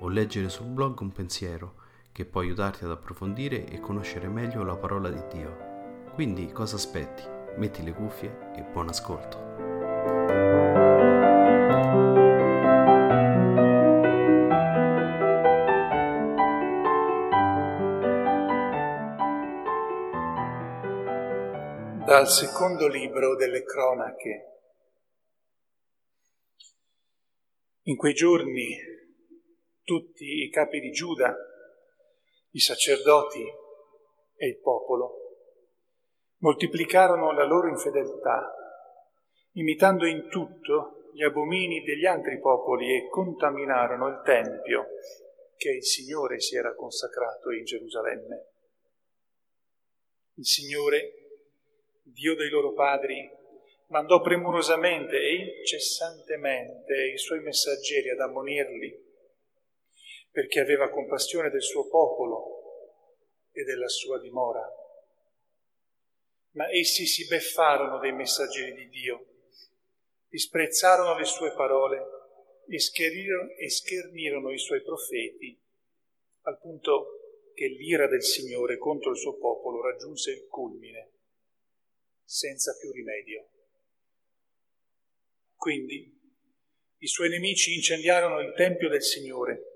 o leggere sul blog un pensiero che può aiutarti ad approfondire e conoscere meglio la parola di Dio. Quindi cosa aspetti? Metti le cuffie e buon ascolto. Dal secondo libro delle cronache. In quei giorni tutti i capi di Giuda, i sacerdoti e il popolo, moltiplicarono la loro infedeltà, imitando in tutto gli abomini degli altri popoli e contaminarono il Tempio che il Signore si era consacrato in Gerusalemme. Il Signore, Dio dei loro padri, mandò premurosamente e incessantemente i suoi messaggeri ad ammonirli perché aveva compassione del suo popolo e della sua dimora. Ma essi si beffarono dei messaggeri di Dio, disprezzarono le sue parole e schernirono, e schernirono i suoi profeti, al punto che l'ira del Signore contro il suo popolo raggiunse il culmine, senza più rimedio. Quindi i suoi nemici incendiarono il Tempio del Signore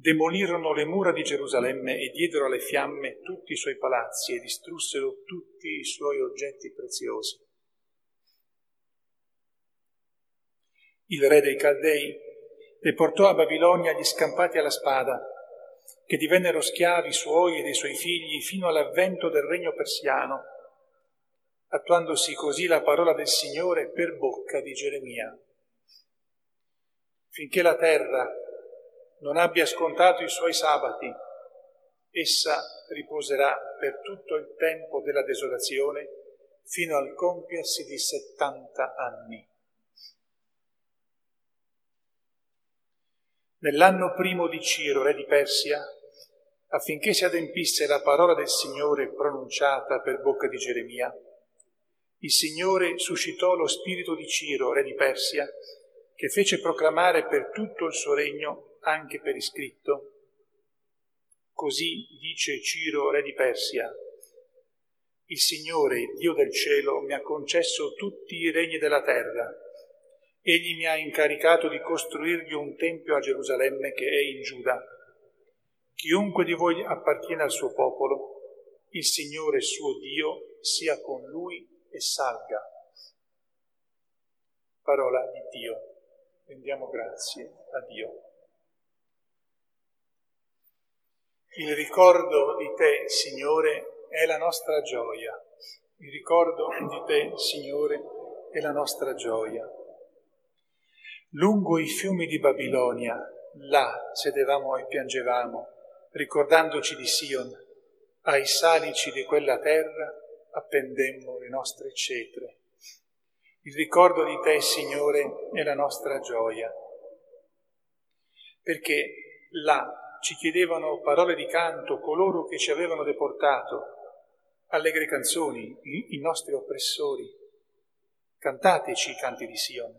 demolirono le mura di Gerusalemme e diedero alle fiamme tutti i suoi palazzi e distrussero tutti i suoi oggetti preziosi. Il re dei Caldei deportò a Babilonia gli scampati alla spada, che divennero schiavi suoi e dei suoi figli fino all'avvento del regno persiano, attuandosi così la parola del Signore per bocca di Geremia. Finché la terra non abbia scontato i suoi sabati, essa riposerà per tutto il tempo della desolazione fino al compiersi di settanta anni. Nell'anno primo di Ciro, re di Persia, affinché si adempisse la parola del Signore pronunciata per bocca di Geremia, il Signore suscitò lo spirito di Ciro, re di Persia, che fece proclamare per tutto il suo regno anche per iscritto. Così dice Ciro, re di Persia, il Signore, Dio del cielo, mi ha concesso tutti i regni della terra. Egli mi ha incaricato di costruirgli un tempio a Gerusalemme che è in Giuda. Chiunque di voi appartiene al suo popolo, il Signore suo Dio sia con lui e salga. Parola di Dio. Rendiamo grazie a Dio. Il ricordo di te, Signore, è la nostra gioia. Il ricordo di te, Signore, è la nostra gioia. Lungo i fiumi di Babilonia, là sedevamo e piangevamo, ricordandoci di Sion. Ai salici di quella terra appendemmo le nostre cetre. Il ricordo di te, Signore, è la nostra gioia. Perché là ci chiedevano parole di canto coloro che ci avevano deportato, allegre canzoni, i, nostri oppressori. Cantateci i canti di Sion.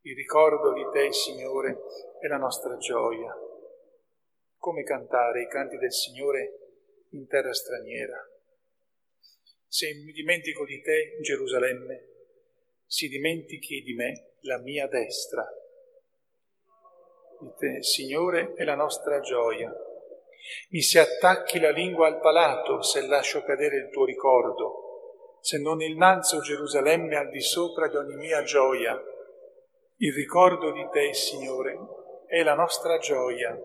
Il ricordo di te, Signore, è la nostra gioia. Come cantare i canti del Signore in terra straniera. Se mi dimentico di te, Gerusalemme, si dimentichi di me la mia destra. Di te, Signore, è la nostra gioia. Mi si attacchi la lingua al palato se lascio cadere il tuo ricordo, se non innalzo Gerusalemme al di sopra di ogni mia gioia. Il ricordo di te, Signore, è la nostra gioia.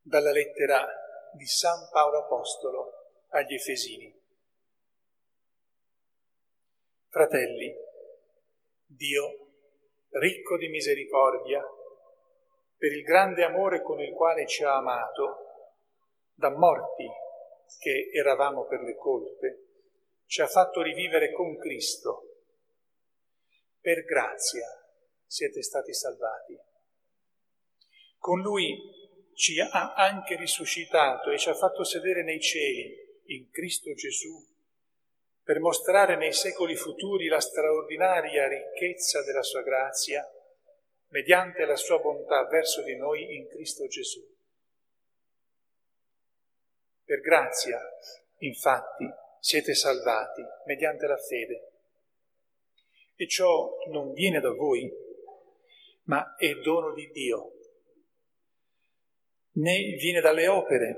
Dalla lettera di San Paolo Apostolo agli Efesini. Fratelli, Dio, ricco di misericordia, per il grande amore con il quale ci ha amato, da morti che eravamo per le colpe, ci ha fatto rivivere con Cristo. Per grazia siete stati salvati. Con Lui ci ha anche risuscitato e ci ha fatto sedere nei cieli in Cristo Gesù per mostrare nei secoli futuri la straordinaria ricchezza della sua grazia mediante la sua bontà verso di noi in Cristo Gesù. Per grazia, infatti, siete salvati mediante la fede. E ciò non viene da voi, ma è dono di Dio, né viene dalle opere,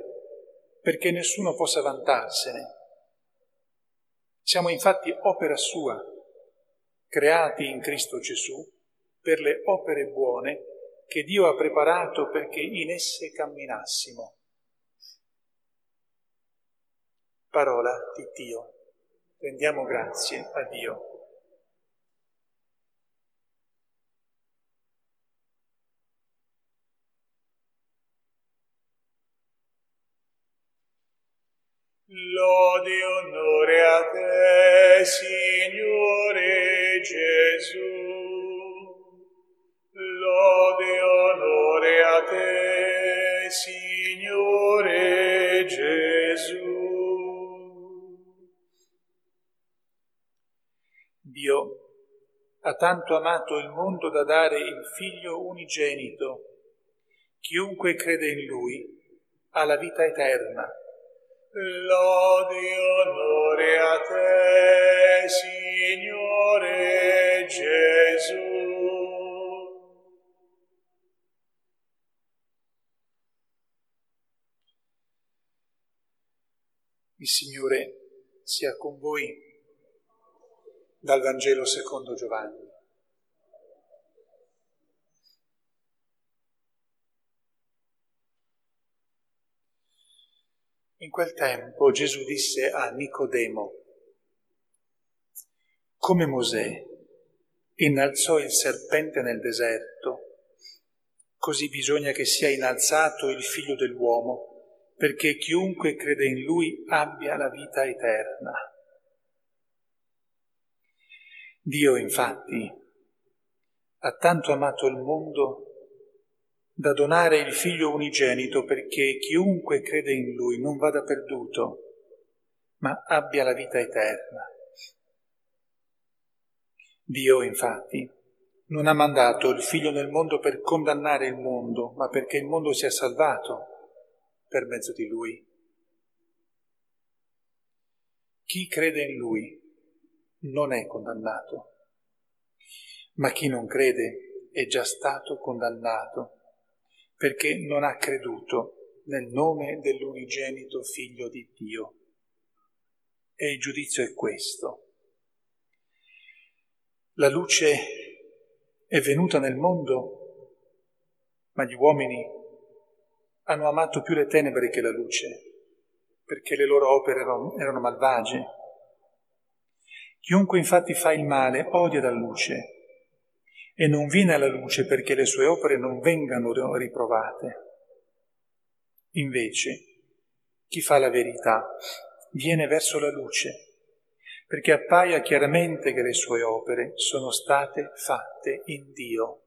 perché nessuno possa vantarsene. Siamo infatti opera sua, creati in Cristo Gesù per le opere buone che Dio ha preparato perché in esse camminassimo. Parola di Dio. Rendiamo grazie a Dio. Lode e onore a te, Signore Gesù. Lode e onore a te, Signore Gesù. Dio ha tanto amato il mondo da dare il Figlio unigenito. Chiunque crede in Lui ha la vita eterna Lode e onore a te, Signore Gesù. Il Signore sia con voi dal Vangelo secondo Giovanni. In quel tempo Gesù disse a Nicodemo, come Mosè innalzò il serpente nel deserto, così bisogna che sia innalzato il figlio dell'uomo, perché chiunque crede in lui abbia la vita eterna. Dio infatti ha tanto amato il mondo da donare il figlio unigenito perché chiunque crede in lui non vada perduto, ma abbia la vita eterna. Dio, infatti, non ha mandato il figlio nel mondo per condannare il mondo, ma perché il mondo sia salvato per mezzo di lui. Chi crede in lui non è condannato, ma chi non crede è già stato condannato perché non ha creduto nel nome dell'unigenito figlio di Dio. E il giudizio è questo. La luce è venuta nel mondo, ma gli uomini hanno amato più le tenebre che la luce, perché le loro opere erano, erano malvagie. Chiunque infatti fa il male odia la luce e non viene alla luce perché le sue opere non vengano riprovate. Invece, chi fa la verità viene verso la luce, perché appaia chiaramente che le sue opere sono state fatte in Dio.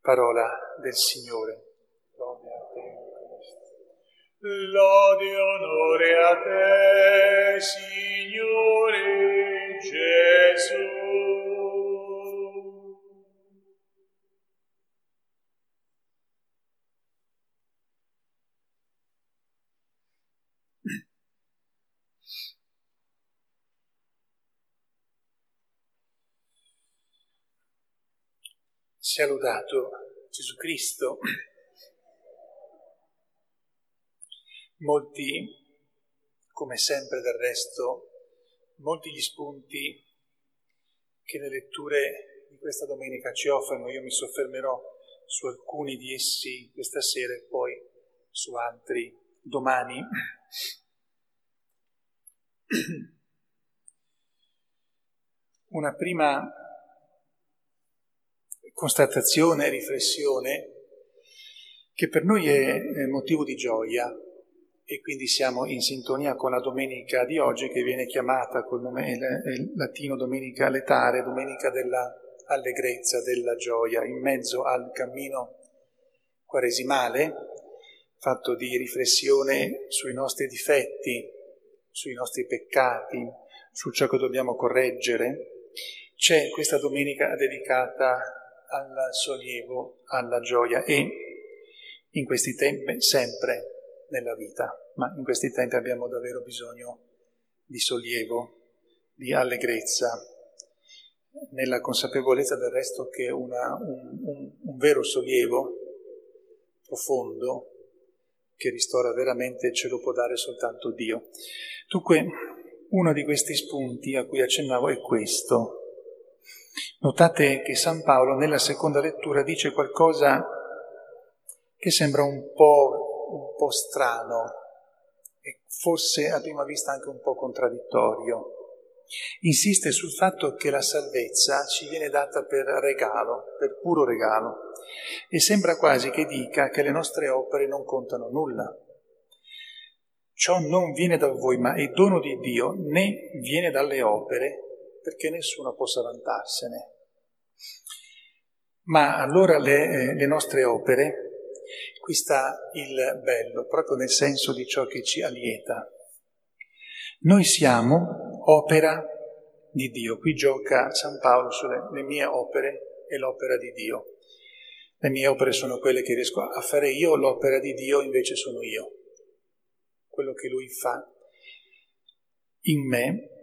Parola del Signore. Lode a te, onore a te, Signore Gesù. Sia lodato Gesù Cristo. Molti, come sempre del resto, molti gli spunti che le letture di questa domenica ci offrono, io mi soffermerò su alcuni di essi questa sera e poi su altri domani. Una prima constatazione e riflessione che per noi è motivo di gioia e quindi siamo in sintonia con la domenica di oggi che viene chiamata col nome latino domenica letare, domenica della allegrezza, della gioia, in mezzo al cammino quaresimale, fatto di riflessione sui nostri difetti, sui nostri peccati, su ciò che dobbiamo correggere, c'è questa domenica dedicata al sollievo, alla gioia e in questi tempi sempre nella vita, ma in questi tempi abbiamo davvero bisogno di sollievo, di allegrezza, nella consapevolezza del resto che una, un, un, un vero sollievo profondo che ristora veramente ce lo può dare soltanto Dio. Dunque, uno di questi spunti a cui accennavo è questo. Notate che San Paolo nella seconda lettura dice qualcosa che sembra un po' un po' strano e forse a prima vista anche un po' contraddittorio. Insiste sul fatto che la salvezza ci viene data per regalo, per puro regalo, e sembra quasi che dica che le nostre opere non contano nulla. Ciò non viene da voi, ma è dono di Dio, né viene dalle opere, perché nessuno possa vantarsene. Ma allora le, eh, le nostre opere Qui sta il bello, proprio nel senso di ciò che ci allieta. Noi siamo opera di Dio. Qui gioca San Paolo sulle le mie opere e l'opera di Dio. Le mie opere sono quelle che riesco a fare io, l'opera di Dio invece sono io. Quello che Lui fa in me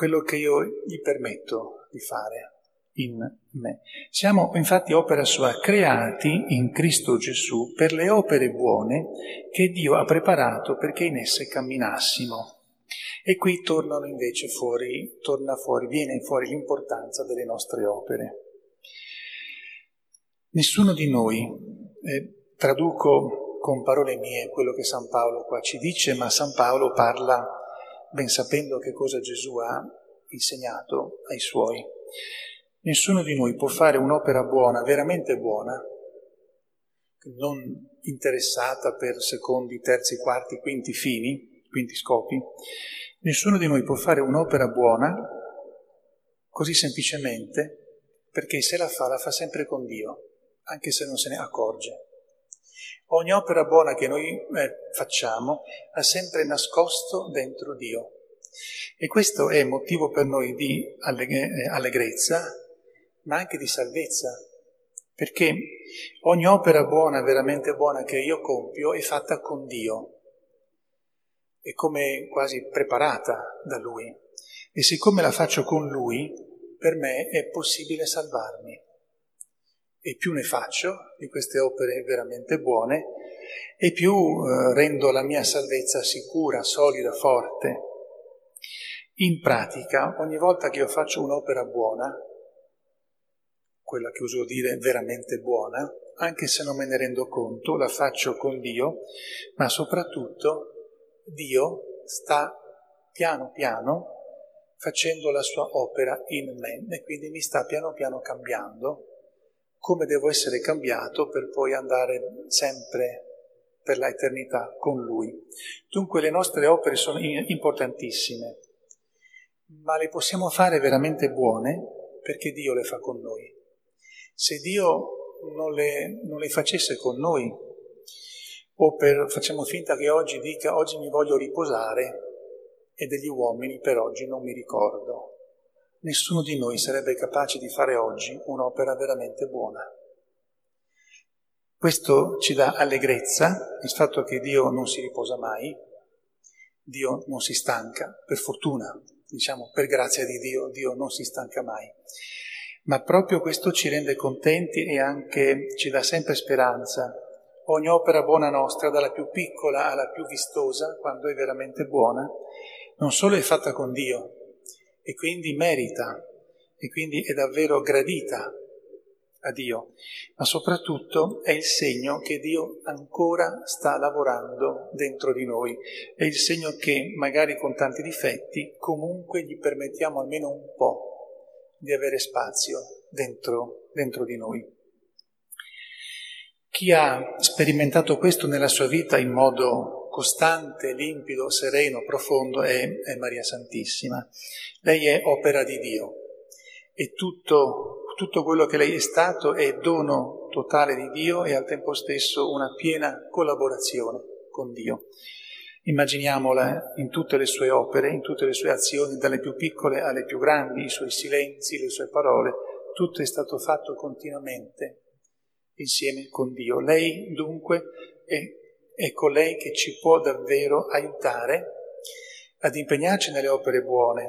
quello che io gli permetto di fare in me. Siamo infatti opera sua, creati in Cristo Gesù per le opere buone che Dio ha preparato perché in esse camminassimo. E qui tornano invece fuori, torna fuori, viene fuori l'importanza delle nostre opere. Nessuno di noi, eh, traduco con parole mie quello che San Paolo qua ci dice, ma San Paolo parla ben sapendo che cosa Gesù ha insegnato ai suoi. Nessuno di noi può fare un'opera buona, veramente buona, non interessata per secondi, terzi, quarti, quinti fini, quinti scopi. Nessuno di noi può fare un'opera buona così semplicemente perché se la fa, la fa sempre con Dio, anche se non se ne accorge. Ogni opera buona che noi eh, facciamo ha sempre nascosto dentro Dio. E questo è motivo per noi di eh, allegrezza, ma anche di salvezza, perché ogni opera buona, veramente buona che io compio è fatta con Dio, è come quasi preparata da Lui. E siccome la faccio con Lui, per me è possibile salvarmi. E più ne faccio di queste opere veramente buone, e più eh, rendo la mia salvezza sicura, solida, forte. In pratica, ogni volta che io faccio un'opera buona, quella che uso dire veramente buona, anche se non me ne rendo conto, la faccio con Dio, ma soprattutto Dio sta piano piano facendo la sua opera in me e quindi mi sta piano piano cambiando come devo essere cambiato per poi andare sempre per l'eternità con Lui. Dunque le nostre opere sono importantissime, ma le possiamo fare veramente buone perché Dio le fa con noi. Se Dio non le, non le facesse con noi, o per, facciamo finta che oggi dica oggi mi voglio riposare e degli uomini per oggi non mi ricordo, nessuno di noi sarebbe capace di fare oggi un'opera veramente buona. Questo ci dà allegrezza, il fatto che Dio non si riposa mai, Dio non si stanca, per fortuna, diciamo per grazia di Dio, Dio non si stanca mai ma proprio questo ci rende contenti e anche ci dà sempre speranza. Ogni opera buona nostra, dalla più piccola alla più vistosa, quando è veramente buona, non solo è fatta con Dio e quindi merita e quindi è davvero gradita a Dio, ma soprattutto è il segno che Dio ancora sta lavorando dentro di noi, è il segno che magari con tanti difetti comunque gli permettiamo almeno un po' di avere spazio dentro, dentro di noi. Chi ha sperimentato questo nella sua vita in modo costante, limpido, sereno, profondo è, è Maria Santissima. Lei è opera di Dio e tutto, tutto quello che lei è stato è dono totale di Dio e al tempo stesso una piena collaborazione con Dio. Immaginiamola in tutte le sue opere, in tutte le sue azioni, dalle più piccole alle più grandi, i suoi silenzi, le sue parole, tutto è stato fatto continuamente insieme con Dio. Lei dunque è, è colei che ci può davvero aiutare ad impegnarci nelle opere buone,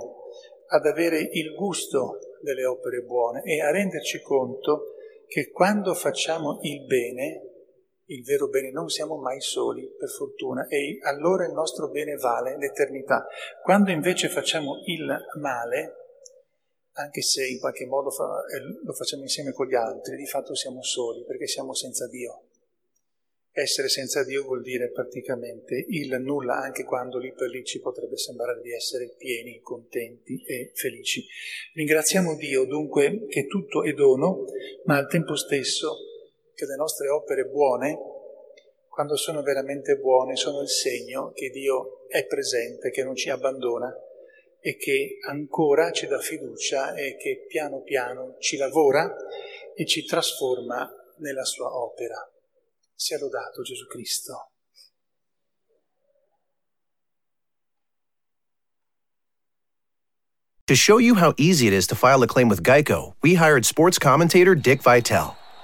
ad avere il gusto delle opere buone e a renderci conto che quando facciamo il bene, il vero bene, non siamo mai soli, per fortuna, e allora il nostro bene vale l'eternità. Quando invece facciamo il male, anche se in qualche modo fa, eh, lo facciamo insieme con gli altri, di fatto siamo soli perché siamo senza Dio. Essere senza Dio vuol dire praticamente il nulla, anche quando lì per lì ci potrebbe sembrare di essere pieni, contenti e felici. Ringraziamo Dio dunque che tutto è dono, ma al tempo stesso che le nostre opere buone, quando sono veramente buone, sono il segno che Dio è presente, che non ci abbandona e che ancora ci dà fiducia e che piano piano ci lavora e ci trasforma nella sua opera. Sia lodato Gesù Cristo. To show you how easy it is to file a claim with Geico, we hired sports commentator Dick Vitale.